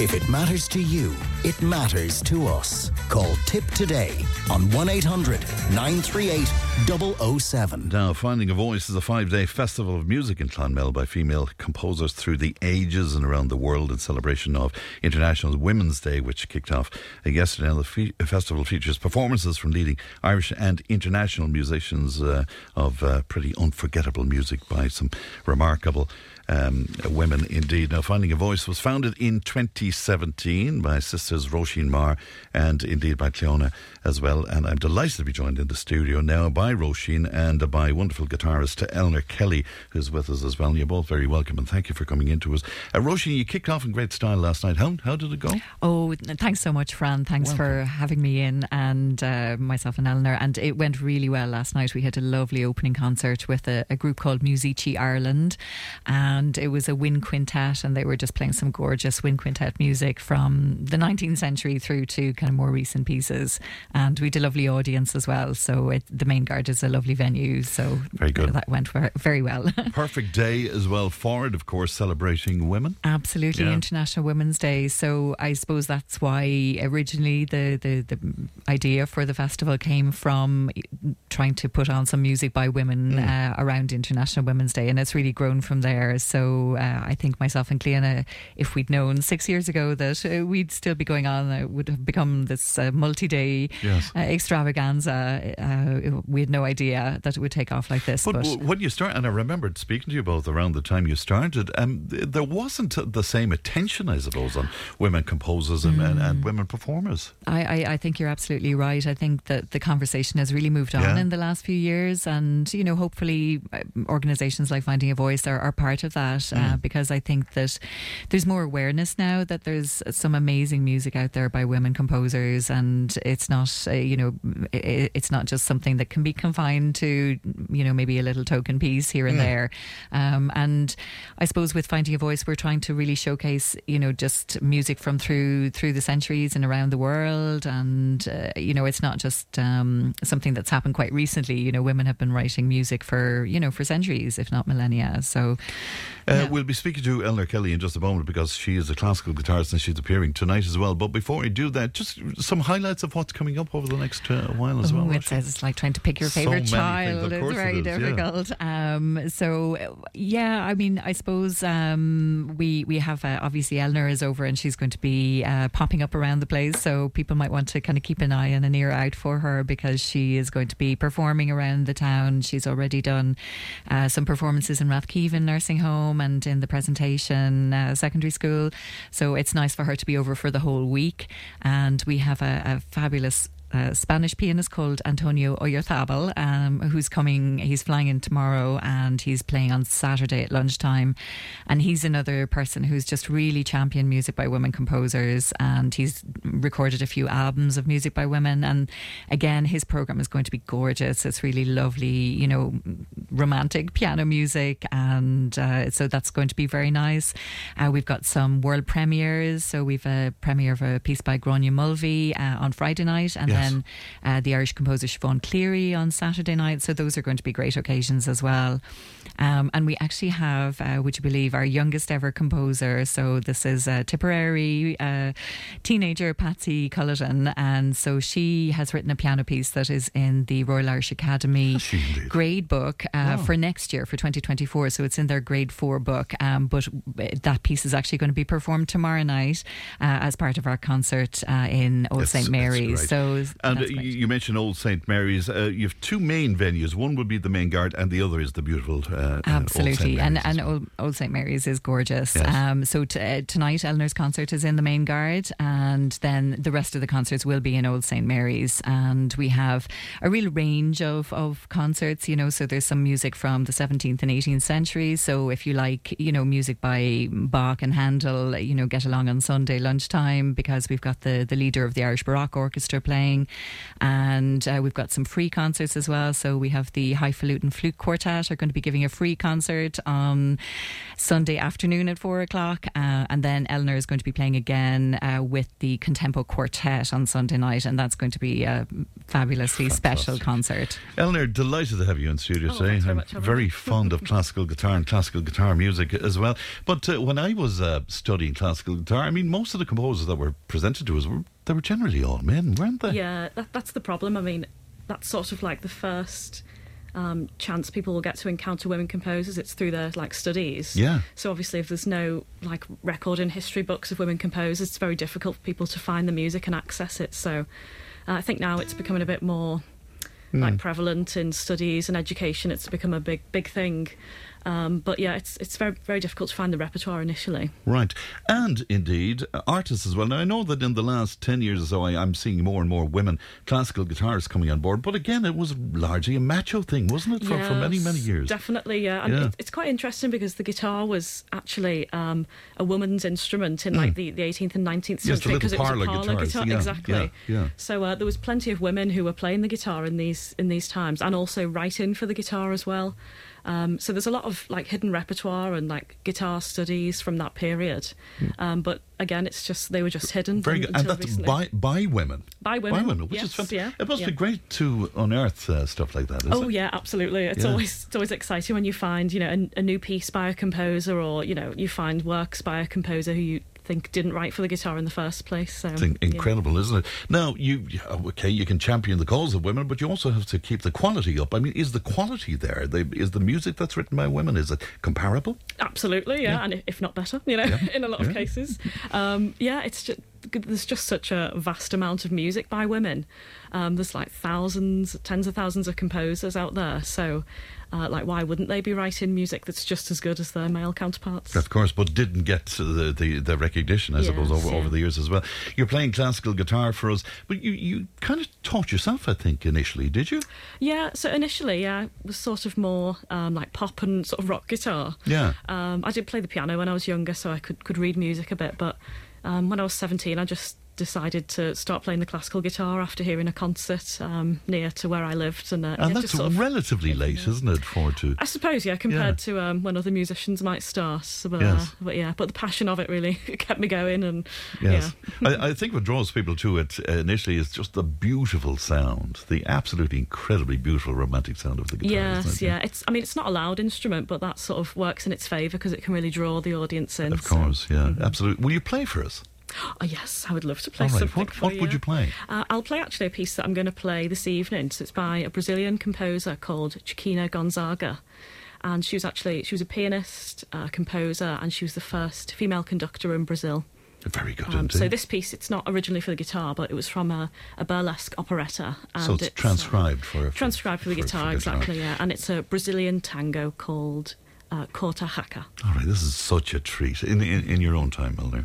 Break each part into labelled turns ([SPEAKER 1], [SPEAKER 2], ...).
[SPEAKER 1] If it matters to you, it matters to us. Call Tipp today on 1 800 938 007.
[SPEAKER 2] Now, Finding a Voice is a five day festival of music in Clonmel by female composers through the ages and around the world in celebration of International Women's Day, which kicked off yesterday. Now, the fe- festival features performances from leading Irish and international musicians uh, of uh, pretty unforgettable music by some remarkable um, women indeed. Now, Finding a Voice was founded in 2017 by sisters Roisin Maher and indeed by Cleona as well. And I'm delighted to be joined in the studio now by Roisin and by wonderful guitarist Eleanor Kelly, who's with us as well. And you're both very welcome and thank you for coming into us. Uh, Roisin, you kicked off in great style last night. How, how did it go?
[SPEAKER 3] Oh, thanks so much, Fran. Thanks
[SPEAKER 2] Welcome.
[SPEAKER 3] for having me in and uh, myself and Eleanor. And it went really well last night. We had a lovely opening concert with a, a group called Musici Ireland. And it was a wind quintet, and they were just playing some gorgeous wind quintet music from the 19th century through to kind of more recent pieces. And we had a lovely audience as well. So it, the main guard is a lovely venue. So
[SPEAKER 2] Very good.
[SPEAKER 3] that went very well.
[SPEAKER 2] Perfect day as well for it, of course, celebrating women.
[SPEAKER 3] Absolutely,
[SPEAKER 2] Yeah.
[SPEAKER 3] International Women's Day. So I suppose that's why originally the, the, the idea for the festival came from trying to put on some music by women uh, around International Women's Day, and it's really grown from there. So uh, I think myself and Cleona, if we'd known six years ago that uh, we'd still be going on, it would have become this uh, multi-day
[SPEAKER 2] Yes.
[SPEAKER 3] uh, extravaganza. Uh, we had no idea that it would take off like this.
[SPEAKER 2] But,
[SPEAKER 3] But,
[SPEAKER 2] when you start, and I remembered speaking to you both around the time you started, um, there wasn't the same attention, I suppose, on women composers and, and,
[SPEAKER 3] Mm.
[SPEAKER 2] and women performers.
[SPEAKER 3] I, I, I think you're absolutely right. I think that the conversation has really moved on
[SPEAKER 2] Yeah.
[SPEAKER 3] in the last few years, and you know, hopefully, uh, organisations like Finding a Voice are, are part of that
[SPEAKER 2] Mm.
[SPEAKER 3] uh, because I think that there's more awareness now that there's some amazing music out there by women composers, and it's not uh, you know, i it's not just something that can be confined to you know maybe a little token piece here and there. Um, and I suppose with Finding a Voice, we're trying to really showcase you know just music from through through the centuries and around the world, and uh, you know it's not just um, something that's happened quite recently. You know, women have been writing music for you know for centuries, if not millennia. So
[SPEAKER 2] Uh,
[SPEAKER 3] Yeah.
[SPEAKER 2] We'll be speaking to Eleanor Kelly in just a moment because she is a classical guitarist and she's appearing tonight as well. But before I do that, just some highlights of what's coming up over the next uh, while as well.
[SPEAKER 3] Oh,
[SPEAKER 2] Roisin.
[SPEAKER 3] it's, it's like trying to pick your favorite
[SPEAKER 2] many
[SPEAKER 3] child.
[SPEAKER 2] things, of course
[SPEAKER 3] It's
[SPEAKER 2] it
[SPEAKER 3] very
[SPEAKER 2] yeah.
[SPEAKER 3] difficult. Um, so yeah, I mean, I suppose um, we we have uh, obviously Eleanor is over and she's going to be uh, popping up around the place. So people might want to kind of keep an eye and an ear out for her because she is going to be performing around the town. She's already done uh, some performances in Rathkeevan Nursing Home and in the presentation uh, secondary school. So it's nice for her to be over for the whole week. And we have a, a fabulous uh, Spanish pianist called Antonio Oyarzabal, um, who's coming. He's flying in tomorrow, and he's playing on Saturday at lunchtime. And he's another person who's just really championed music by women composers, and he's recorded a few albums of music by women. And again, his program is going to be gorgeous. It's really lovely, you know, romantic piano music, and uh, so that's going to be very nice. Uh, we've got some world premieres. So we've a premiere of a piece by Gráinne Mulvey uh, on Friday night, and
[SPEAKER 2] Yes.
[SPEAKER 3] then uh, the Irish composer Siobhan Cleary on Saturday night. So those are going to be great occasions as well. Um, and we actually have, uh, would you believe, our youngest ever composer. So this is uh, Tipperary uh, teenager Patsy Culleton, and so she has written a piano piece that is in the Royal Irish Academy
[SPEAKER 2] Has she indeed?
[SPEAKER 3] grade book uh,
[SPEAKER 2] Wow.
[SPEAKER 3] for next year for 2024. So it's in their grade four book. Um, but that piece is actually going to be performed tomorrow night uh, as part of our concert uh, in Old St Mary's. So
[SPEAKER 2] And uh, you you mentioned Old St Mary's. Uh, you have two main venues. One would be the main guard, and the other is the beautiful. Uh, uh,
[SPEAKER 3] Absolutely, and and. Old, Old St Mary's is gorgeous.
[SPEAKER 2] Yes.
[SPEAKER 3] Um, so t- uh, tonight, Eleanor's concert is in the main guard, and then the rest of the concerts will be in Old St Mary's. And we have a real range of of concerts. You know, so there's some music from the 17th and 18th centuries. So if you like, you know, music by Bach and Handel, you know, get along on Sunday lunchtime because we've got the the leader of the Irish Baroque Orchestra playing. Playing, and uh, we've got some free concerts as well. So we have the Highfalutin Flute Quartet are going to be giving a free concert on Sunday afternoon at four o'clock, uh, and then Eleanor is going to be playing again uh, with the Contempo Quartet on Sunday night, and that's going to be a fabulously special concert.
[SPEAKER 2] Eleanor, delighted to have you in studio
[SPEAKER 4] Oh,
[SPEAKER 2] today.
[SPEAKER 4] very
[SPEAKER 2] I'm
[SPEAKER 4] much,
[SPEAKER 2] very fond of classical guitar and classical guitar music as well. But uh, when I was uh, studying classical guitar, I mean, most of the composers that were presented to us were they were generally all men, weren't they?
[SPEAKER 4] Yeah, that, that's the problem. I mean, that's sort of like the first um, chance people will get to encounter women composers. It's through their like studies.
[SPEAKER 2] Yeah.
[SPEAKER 4] So obviously, if there's no like record in history books of women composers, it's very difficult for people to find the music and access it. So uh, I think now it's becoming a bit more like prevalent in studies and education. It's become a big big thing. Um, but yeah, it's it's very very difficult to find the repertoire initially.
[SPEAKER 2] Right. And indeed, artists as well. Now, I know that in the last 10 years or so, I, I'm seeing more and more women classical guitarists coming on board. But again, it was largely a macho thing, wasn't it, for, for many, many years?
[SPEAKER 4] Definitely, yeah. And
[SPEAKER 2] Yeah.
[SPEAKER 4] It, it's quite interesting because the guitar was actually um, a woman's instrument in like the, the 18th and 19th
[SPEAKER 2] Mm.
[SPEAKER 4] Century because it was a
[SPEAKER 2] parlour guitars,
[SPEAKER 4] guitar.
[SPEAKER 2] yeah,
[SPEAKER 4] exactly.
[SPEAKER 2] yeah, yeah.
[SPEAKER 4] So uh, there was plenty of women who were playing the guitar in these in these times, and also writing for the guitar as well. Um, so there's a lot of like hidden repertoire and like guitar studies from that period. Um, but again, it's just they were just hidden.
[SPEAKER 2] Hmm. Very good. And that's
[SPEAKER 4] recently.
[SPEAKER 2] by, by women.
[SPEAKER 4] By women,
[SPEAKER 2] which
[SPEAKER 4] yes,
[SPEAKER 2] is fantastic.
[SPEAKER 4] yeah,
[SPEAKER 2] It must
[SPEAKER 4] yeah.
[SPEAKER 2] be great to unearth uh, stuff like that, isn't
[SPEAKER 4] Oh
[SPEAKER 2] it?
[SPEAKER 4] yeah, absolutely. It's
[SPEAKER 2] Yeah.
[SPEAKER 4] always it's always exciting when you find you know a, a new piece by a composer, or you know you find works by a composer who you think didn't write for the guitar in the first place. So
[SPEAKER 2] It's in-
[SPEAKER 4] yeah.
[SPEAKER 2] incredible, isn't it? Now, you okay? You can champion the cause of women, but you also have to keep the quality up. I mean, is the quality there? Is the music that's written by women is it comparable?
[SPEAKER 4] Absolutely, yeah,
[SPEAKER 2] Yeah.
[SPEAKER 4] and if, not better, you know, in a lot of cases. Um, yeah, it's just there's just such a vast amount of music by women. Um, there's like thousands, tens of thousands of composers out there. So, uh, like, why wouldn't they be writing music that's just as good as their male counterparts?
[SPEAKER 2] Of course, but didn't get the the, the recognition, I suppose, over,
[SPEAKER 4] yeah.
[SPEAKER 2] over the years as well. You're playing classical guitar for us, but you, you kind of taught yourself, I think, initially, did you?
[SPEAKER 4] Yeah, so initially, yeah, it was sort of more um, like pop and sort of rock guitar.
[SPEAKER 2] Yeah.
[SPEAKER 4] Um, I did play the piano when I was younger, so I could, could read music a bit. But um, when I was 17, I just decided to start playing the classical guitar after hearing a concert um, near to where I lived. And, uh,
[SPEAKER 2] And
[SPEAKER 4] yeah,
[SPEAKER 2] that's
[SPEAKER 4] just sort of-
[SPEAKER 2] relatively late, isn't it, for to...
[SPEAKER 4] I suppose, yeah, compared to um, when other musicians might start. But,
[SPEAKER 2] Yes.
[SPEAKER 4] uh, but yeah, but the passion of it really kept me going. And
[SPEAKER 2] Yes.
[SPEAKER 4] yeah.
[SPEAKER 2] I, I think what draws people to it uh, initially is just the beautiful sound, the absolutely incredibly beautiful romantic sound of the guitar.
[SPEAKER 4] Yes,
[SPEAKER 2] it?
[SPEAKER 4] yeah. It's. I mean, it's not a loud instrument, but that sort of works in its favour because it can really draw the audience in.
[SPEAKER 2] Of
[SPEAKER 4] so-
[SPEAKER 2] course, yeah, absolutely. Will you play for us?
[SPEAKER 4] Oh, yes, I would love to play
[SPEAKER 2] right.
[SPEAKER 4] something
[SPEAKER 2] What,
[SPEAKER 4] for
[SPEAKER 2] what would you play?
[SPEAKER 4] Uh, I'll play actually a piece that I'm going to play this evening. So it's by a Brazilian composer called Chiquinha Gonzaga. And she was actually, she was a pianist, uh, composer, and she was the first female conductor in Brazil.
[SPEAKER 2] Very good
[SPEAKER 4] Um,
[SPEAKER 2] indeed.
[SPEAKER 4] so this piece, it's not originally for the guitar, but it was from a, a burlesque operetta. And
[SPEAKER 2] So it's
[SPEAKER 4] uh,
[SPEAKER 2] transcribed for, for
[SPEAKER 4] transcribed for the guitar, exactly, yeah. And it's a Brazilian tango called uh, Corta Jaca.
[SPEAKER 2] All right, this is such a treat. In, in, in your own time, Milner.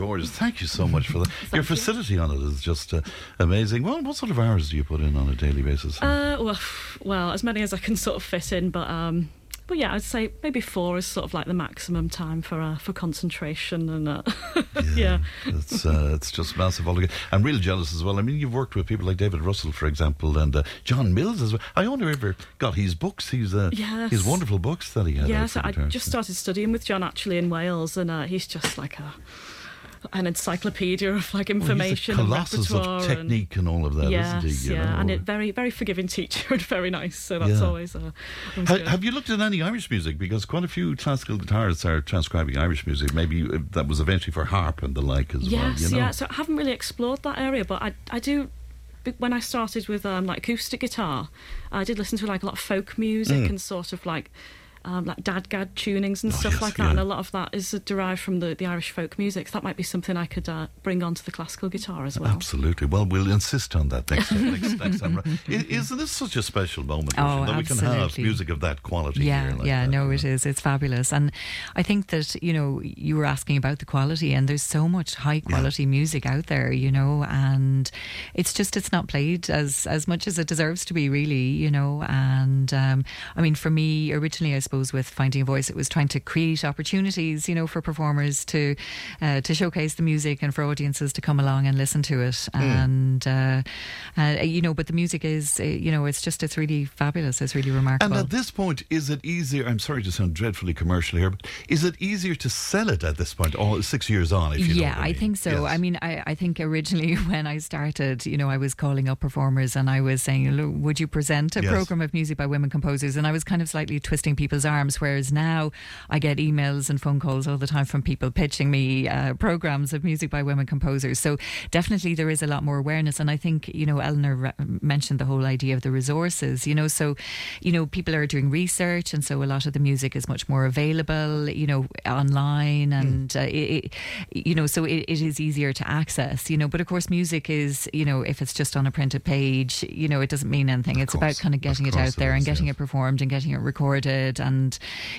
[SPEAKER 2] Gorgeous. Thank you so much for that. Your facility on it is just uh, amazing. Well, what sort of hours do you put in on a daily basis?
[SPEAKER 4] Uh, well, well, as many as I can sort of fit in, but um, but yeah, I'd say maybe four is sort of like the maximum time for uh, for concentration and uh, yeah.
[SPEAKER 2] It's uh, it's just massive. I'm really jealous as well. I mean, you've worked with people like David Russell, for example, and uh, John Mills as well. I only ever got his books. He's uh,
[SPEAKER 4] Yes.
[SPEAKER 2] his wonderful books that he had.
[SPEAKER 4] Yeah, so I just started studying with John actually in Wales, and uh, he's just like a an encyclopedia of like
[SPEAKER 2] Well, he's a
[SPEAKER 4] information and repertoire
[SPEAKER 2] of technique and, all of that,
[SPEAKER 4] yes,
[SPEAKER 2] not he? You
[SPEAKER 4] yeah,
[SPEAKER 2] know?
[SPEAKER 4] and a very very forgiving teacher and very nice. So that's
[SPEAKER 2] Yeah.
[SPEAKER 4] always. Uh, always
[SPEAKER 2] Ha-
[SPEAKER 4] good.
[SPEAKER 2] have you looked at any Irish music? Because quite a few classical guitarists are transcribing Irish music. Maybe uh, that was eventually for harp and the like as well.
[SPEAKER 4] Yes,
[SPEAKER 2] You know?
[SPEAKER 4] yeah. So I haven't really explored that area, but I I do. When I started with um, like acoustic guitar, I did listen to like a lot of folk music and sort of like um, like DADGAD tunings and.
[SPEAKER 2] Oh,
[SPEAKER 4] stuff
[SPEAKER 2] yes,
[SPEAKER 4] like that.
[SPEAKER 2] yeah.
[SPEAKER 4] And a lot of that is uh, derived from the, the Irish folk music. So that might be something I could uh, bring onto the classical guitar as well.
[SPEAKER 2] Absolutely. Well, we'll insist on that next next, next time. round. I- Isn't this such a special moment
[SPEAKER 3] Oh,
[SPEAKER 2] that we can have music of that quality?
[SPEAKER 3] Yeah,
[SPEAKER 2] here like
[SPEAKER 3] yeah,
[SPEAKER 2] that,
[SPEAKER 3] no,
[SPEAKER 2] you
[SPEAKER 3] it
[SPEAKER 2] know?
[SPEAKER 3] is. It's fabulous, and I think that you know you were asking about the quality, and there's so much high quality music out there, you know, and it's just it's not played as as much as it deserves to be, really, you know. And um, I mean, for me, originally, I suppose with finding a voice, it was trying to create opportunities, you know, for performers to uh, to showcase the music and for audiences to come along and listen to it,
[SPEAKER 2] Hmm.
[SPEAKER 3] and uh, uh, you know, but the music is, uh, you know, it's just it's really fabulous. It's really remarkable.
[SPEAKER 2] And at this point, is it easier? I'm sorry to sound dreadfully commercial here, but is it easier to sell it at this point, all six years on? If you
[SPEAKER 3] yeah,
[SPEAKER 2] I,
[SPEAKER 3] I
[SPEAKER 2] mean?
[SPEAKER 3] think so.
[SPEAKER 2] Yes.
[SPEAKER 3] I mean, I, I think originally when I started, you know, I was calling up performers and I was saying, "Look, would you present a
[SPEAKER 2] Yes.
[SPEAKER 3] program of music by women composers? And I was kind of slightly twisting people's arms. Whereas now I get emails and phone calls all the time from people pitching me uh, programs of music by women composers. So definitely there is a lot more awareness. And I think, you know, Eleanor re- mentioned the whole idea of the resources, you know, so, you know, people are doing research and so a lot of the music is much more available, you know, online and, uh, it, it, you know, so it, it is easier to access, you know, but of course music is, you know, if it's just on a printed page, you know, it doesn't mean anything. it's about kind of
[SPEAKER 2] Of
[SPEAKER 3] getting it out there
[SPEAKER 2] it
[SPEAKER 3] and getting
[SPEAKER 2] yes.
[SPEAKER 3] it performed and getting it recorded and,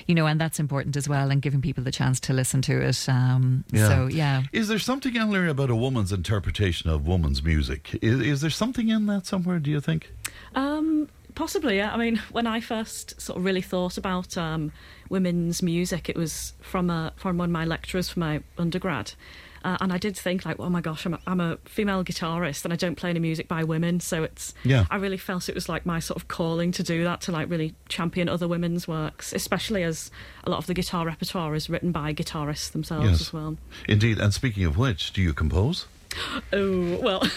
[SPEAKER 3] you know, and that's important as well and giving people the chance to listen to it. Um, So, yeah.
[SPEAKER 2] Is there something, Eleanor, about a woman's interpretation of woman's music? Is, is there something in that somewhere, do you think?
[SPEAKER 4] Um, possibly, yeah. I mean, when I first sort of really thought about um, women's music, it was from a, from one of my lecturers for my undergrad. Uh, and I did think like, oh my gosh, I'm a, I'm a female guitarist and I don't play any music by women, so it's.
[SPEAKER 2] Yeah.
[SPEAKER 4] I really felt it was like my sort of calling to do that to like really champion other women's works, especially as a lot of the guitar repertoire is written by guitarists themselves
[SPEAKER 2] Yes.
[SPEAKER 4] as well.
[SPEAKER 2] Indeed. And speaking of which, do you compose?
[SPEAKER 4] Oh well, uh,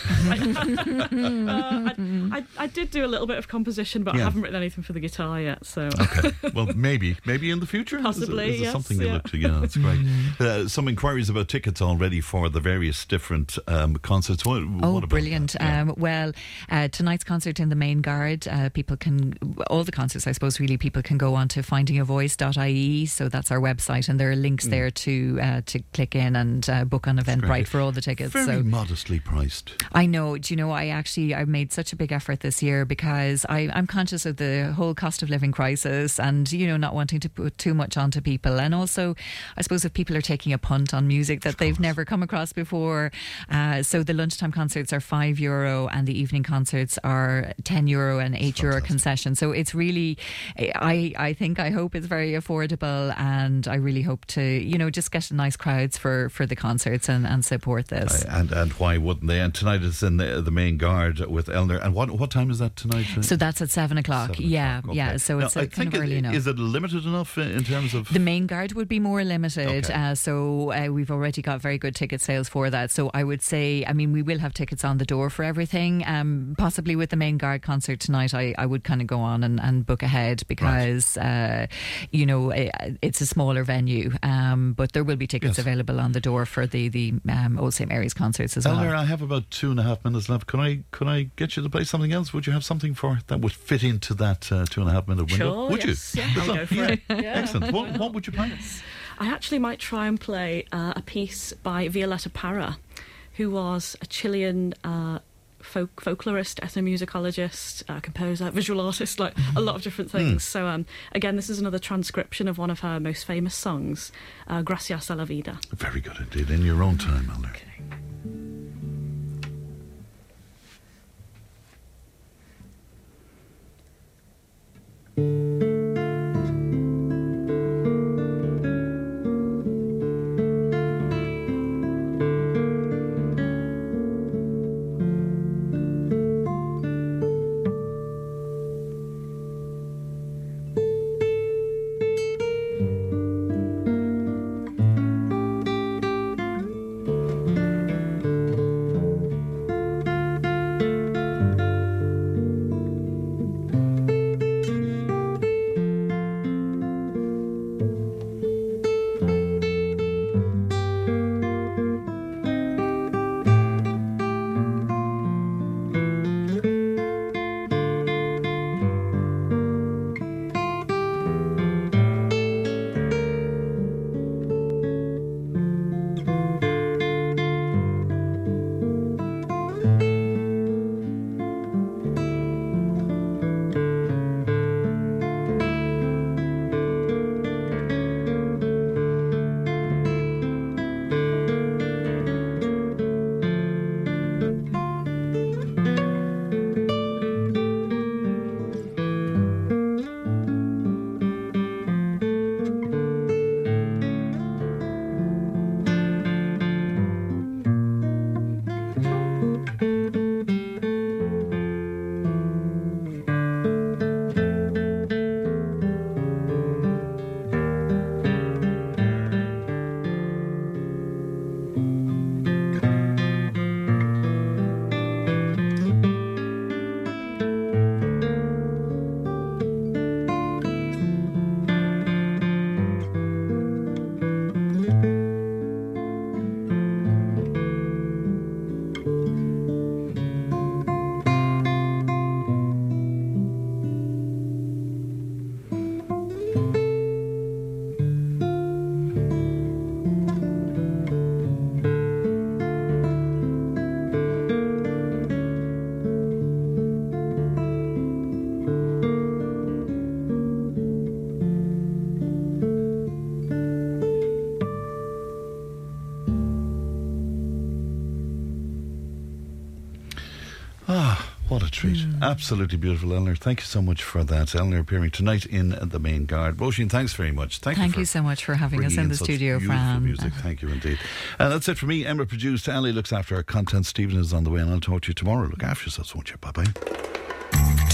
[SPEAKER 4] I, I, I did do a little bit of composition, but
[SPEAKER 2] Yeah.
[SPEAKER 4] I haven't written anything for the guitar yet. So
[SPEAKER 2] Okay. well, maybe, maybe in the future. Is it-
[SPEAKER 4] Possibly,
[SPEAKER 2] is it
[SPEAKER 4] yes,
[SPEAKER 2] something you
[SPEAKER 4] yeah.
[SPEAKER 2] look to? Yeah, that's great. Uh, some inquiries about tickets already for the various different um, concerts. What,
[SPEAKER 3] Oh,
[SPEAKER 2] what about
[SPEAKER 3] brilliant.
[SPEAKER 2] Yeah.
[SPEAKER 3] Um, well, uh, tonight's concert in the main guard, uh, people can, all the concerts, I suppose, really, people can go on to findingavoice.ie. So that's our website, and there are
[SPEAKER 2] Mm.
[SPEAKER 3] links there to uh, to click in and uh, book on Eventbrite for all the tickets.
[SPEAKER 2] Very
[SPEAKER 3] so
[SPEAKER 2] modestly priced.
[SPEAKER 3] I know. Do you know? I actually I made such a big effort this year because I, I'm conscious of the whole cost of living crisis, and you know, not wanting to put too much onto people, and also, I suppose if people are taking a punt on music that they've never come across before, uh, so the lunchtime concerts are five euro, and the evening concerts are ten euro and eight euro concession. So it's really, I I think I hope it's very affordable, and I really hope to you know just get nice crowds for for the concerts and and support this.
[SPEAKER 2] Uh, and and why wouldn't they? And tonight it's in the, the main guard with Eleanor. And what what time is that tonight?
[SPEAKER 3] So that's at seven o'clock.
[SPEAKER 2] Seven
[SPEAKER 3] yeah,
[SPEAKER 2] o'clock,
[SPEAKER 3] yeah. So
[SPEAKER 2] Now,
[SPEAKER 3] it's
[SPEAKER 2] I
[SPEAKER 3] uh, kind of early
[SPEAKER 2] it,
[SPEAKER 3] enough.
[SPEAKER 2] Is it limited enough in terms of?
[SPEAKER 3] the main guard would be more limited,
[SPEAKER 2] Okay.
[SPEAKER 3] uh, so uh, we've already got very good ticket sales for that. So I would say, I mean, we will have tickets on the door for everything. Um, possibly with the main guard concert tonight, I, I would kind of go on and, and book ahead because, uh, you know, i it's a smaller venue, um, but there will be tickets
[SPEAKER 2] Yes.
[SPEAKER 3] available on the door for the the um, Old St Mary's concerts as well.
[SPEAKER 2] Eleanor, I have about two and a half minutes left. Can I can I get you to play something else? Would you have something for that would fit into that uh, two and a half minute window?
[SPEAKER 4] Sure,
[SPEAKER 2] would
[SPEAKER 4] yes,
[SPEAKER 2] you?
[SPEAKER 4] yeah, I'll go for it.
[SPEAKER 2] Excellent. What, what would you play?
[SPEAKER 4] I actually might try and play uh, a piece by Violeta Parra, who was a Chilean uh, folk folklorist, ethnomusicologist, uh, composer, visual artist, like a lot of different
[SPEAKER 2] Hmm.
[SPEAKER 4] things. So um, again, this is another transcription of one of her most famous songs, uh, "Gracias a la Vida."
[SPEAKER 2] Very good indeed. In your own time, Eleanor. Ah, Absolutely beautiful, Eleanor. Thank you so much for that. Eleanor appearing tonight in the main guard. Roisin, thanks very much. Thank,
[SPEAKER 3] Thank
[SPEAKER 2] you,
[SPEAKER 3] you so much for having us in the studio, Fran.
[SPEAKER 2] music. Thank you indeed. And that's it for me. Emma produced. Ali looks after our content. Stephen is on the way, and I'll talk to you tomorrow. Look after yourselves, won't you? Bye bye.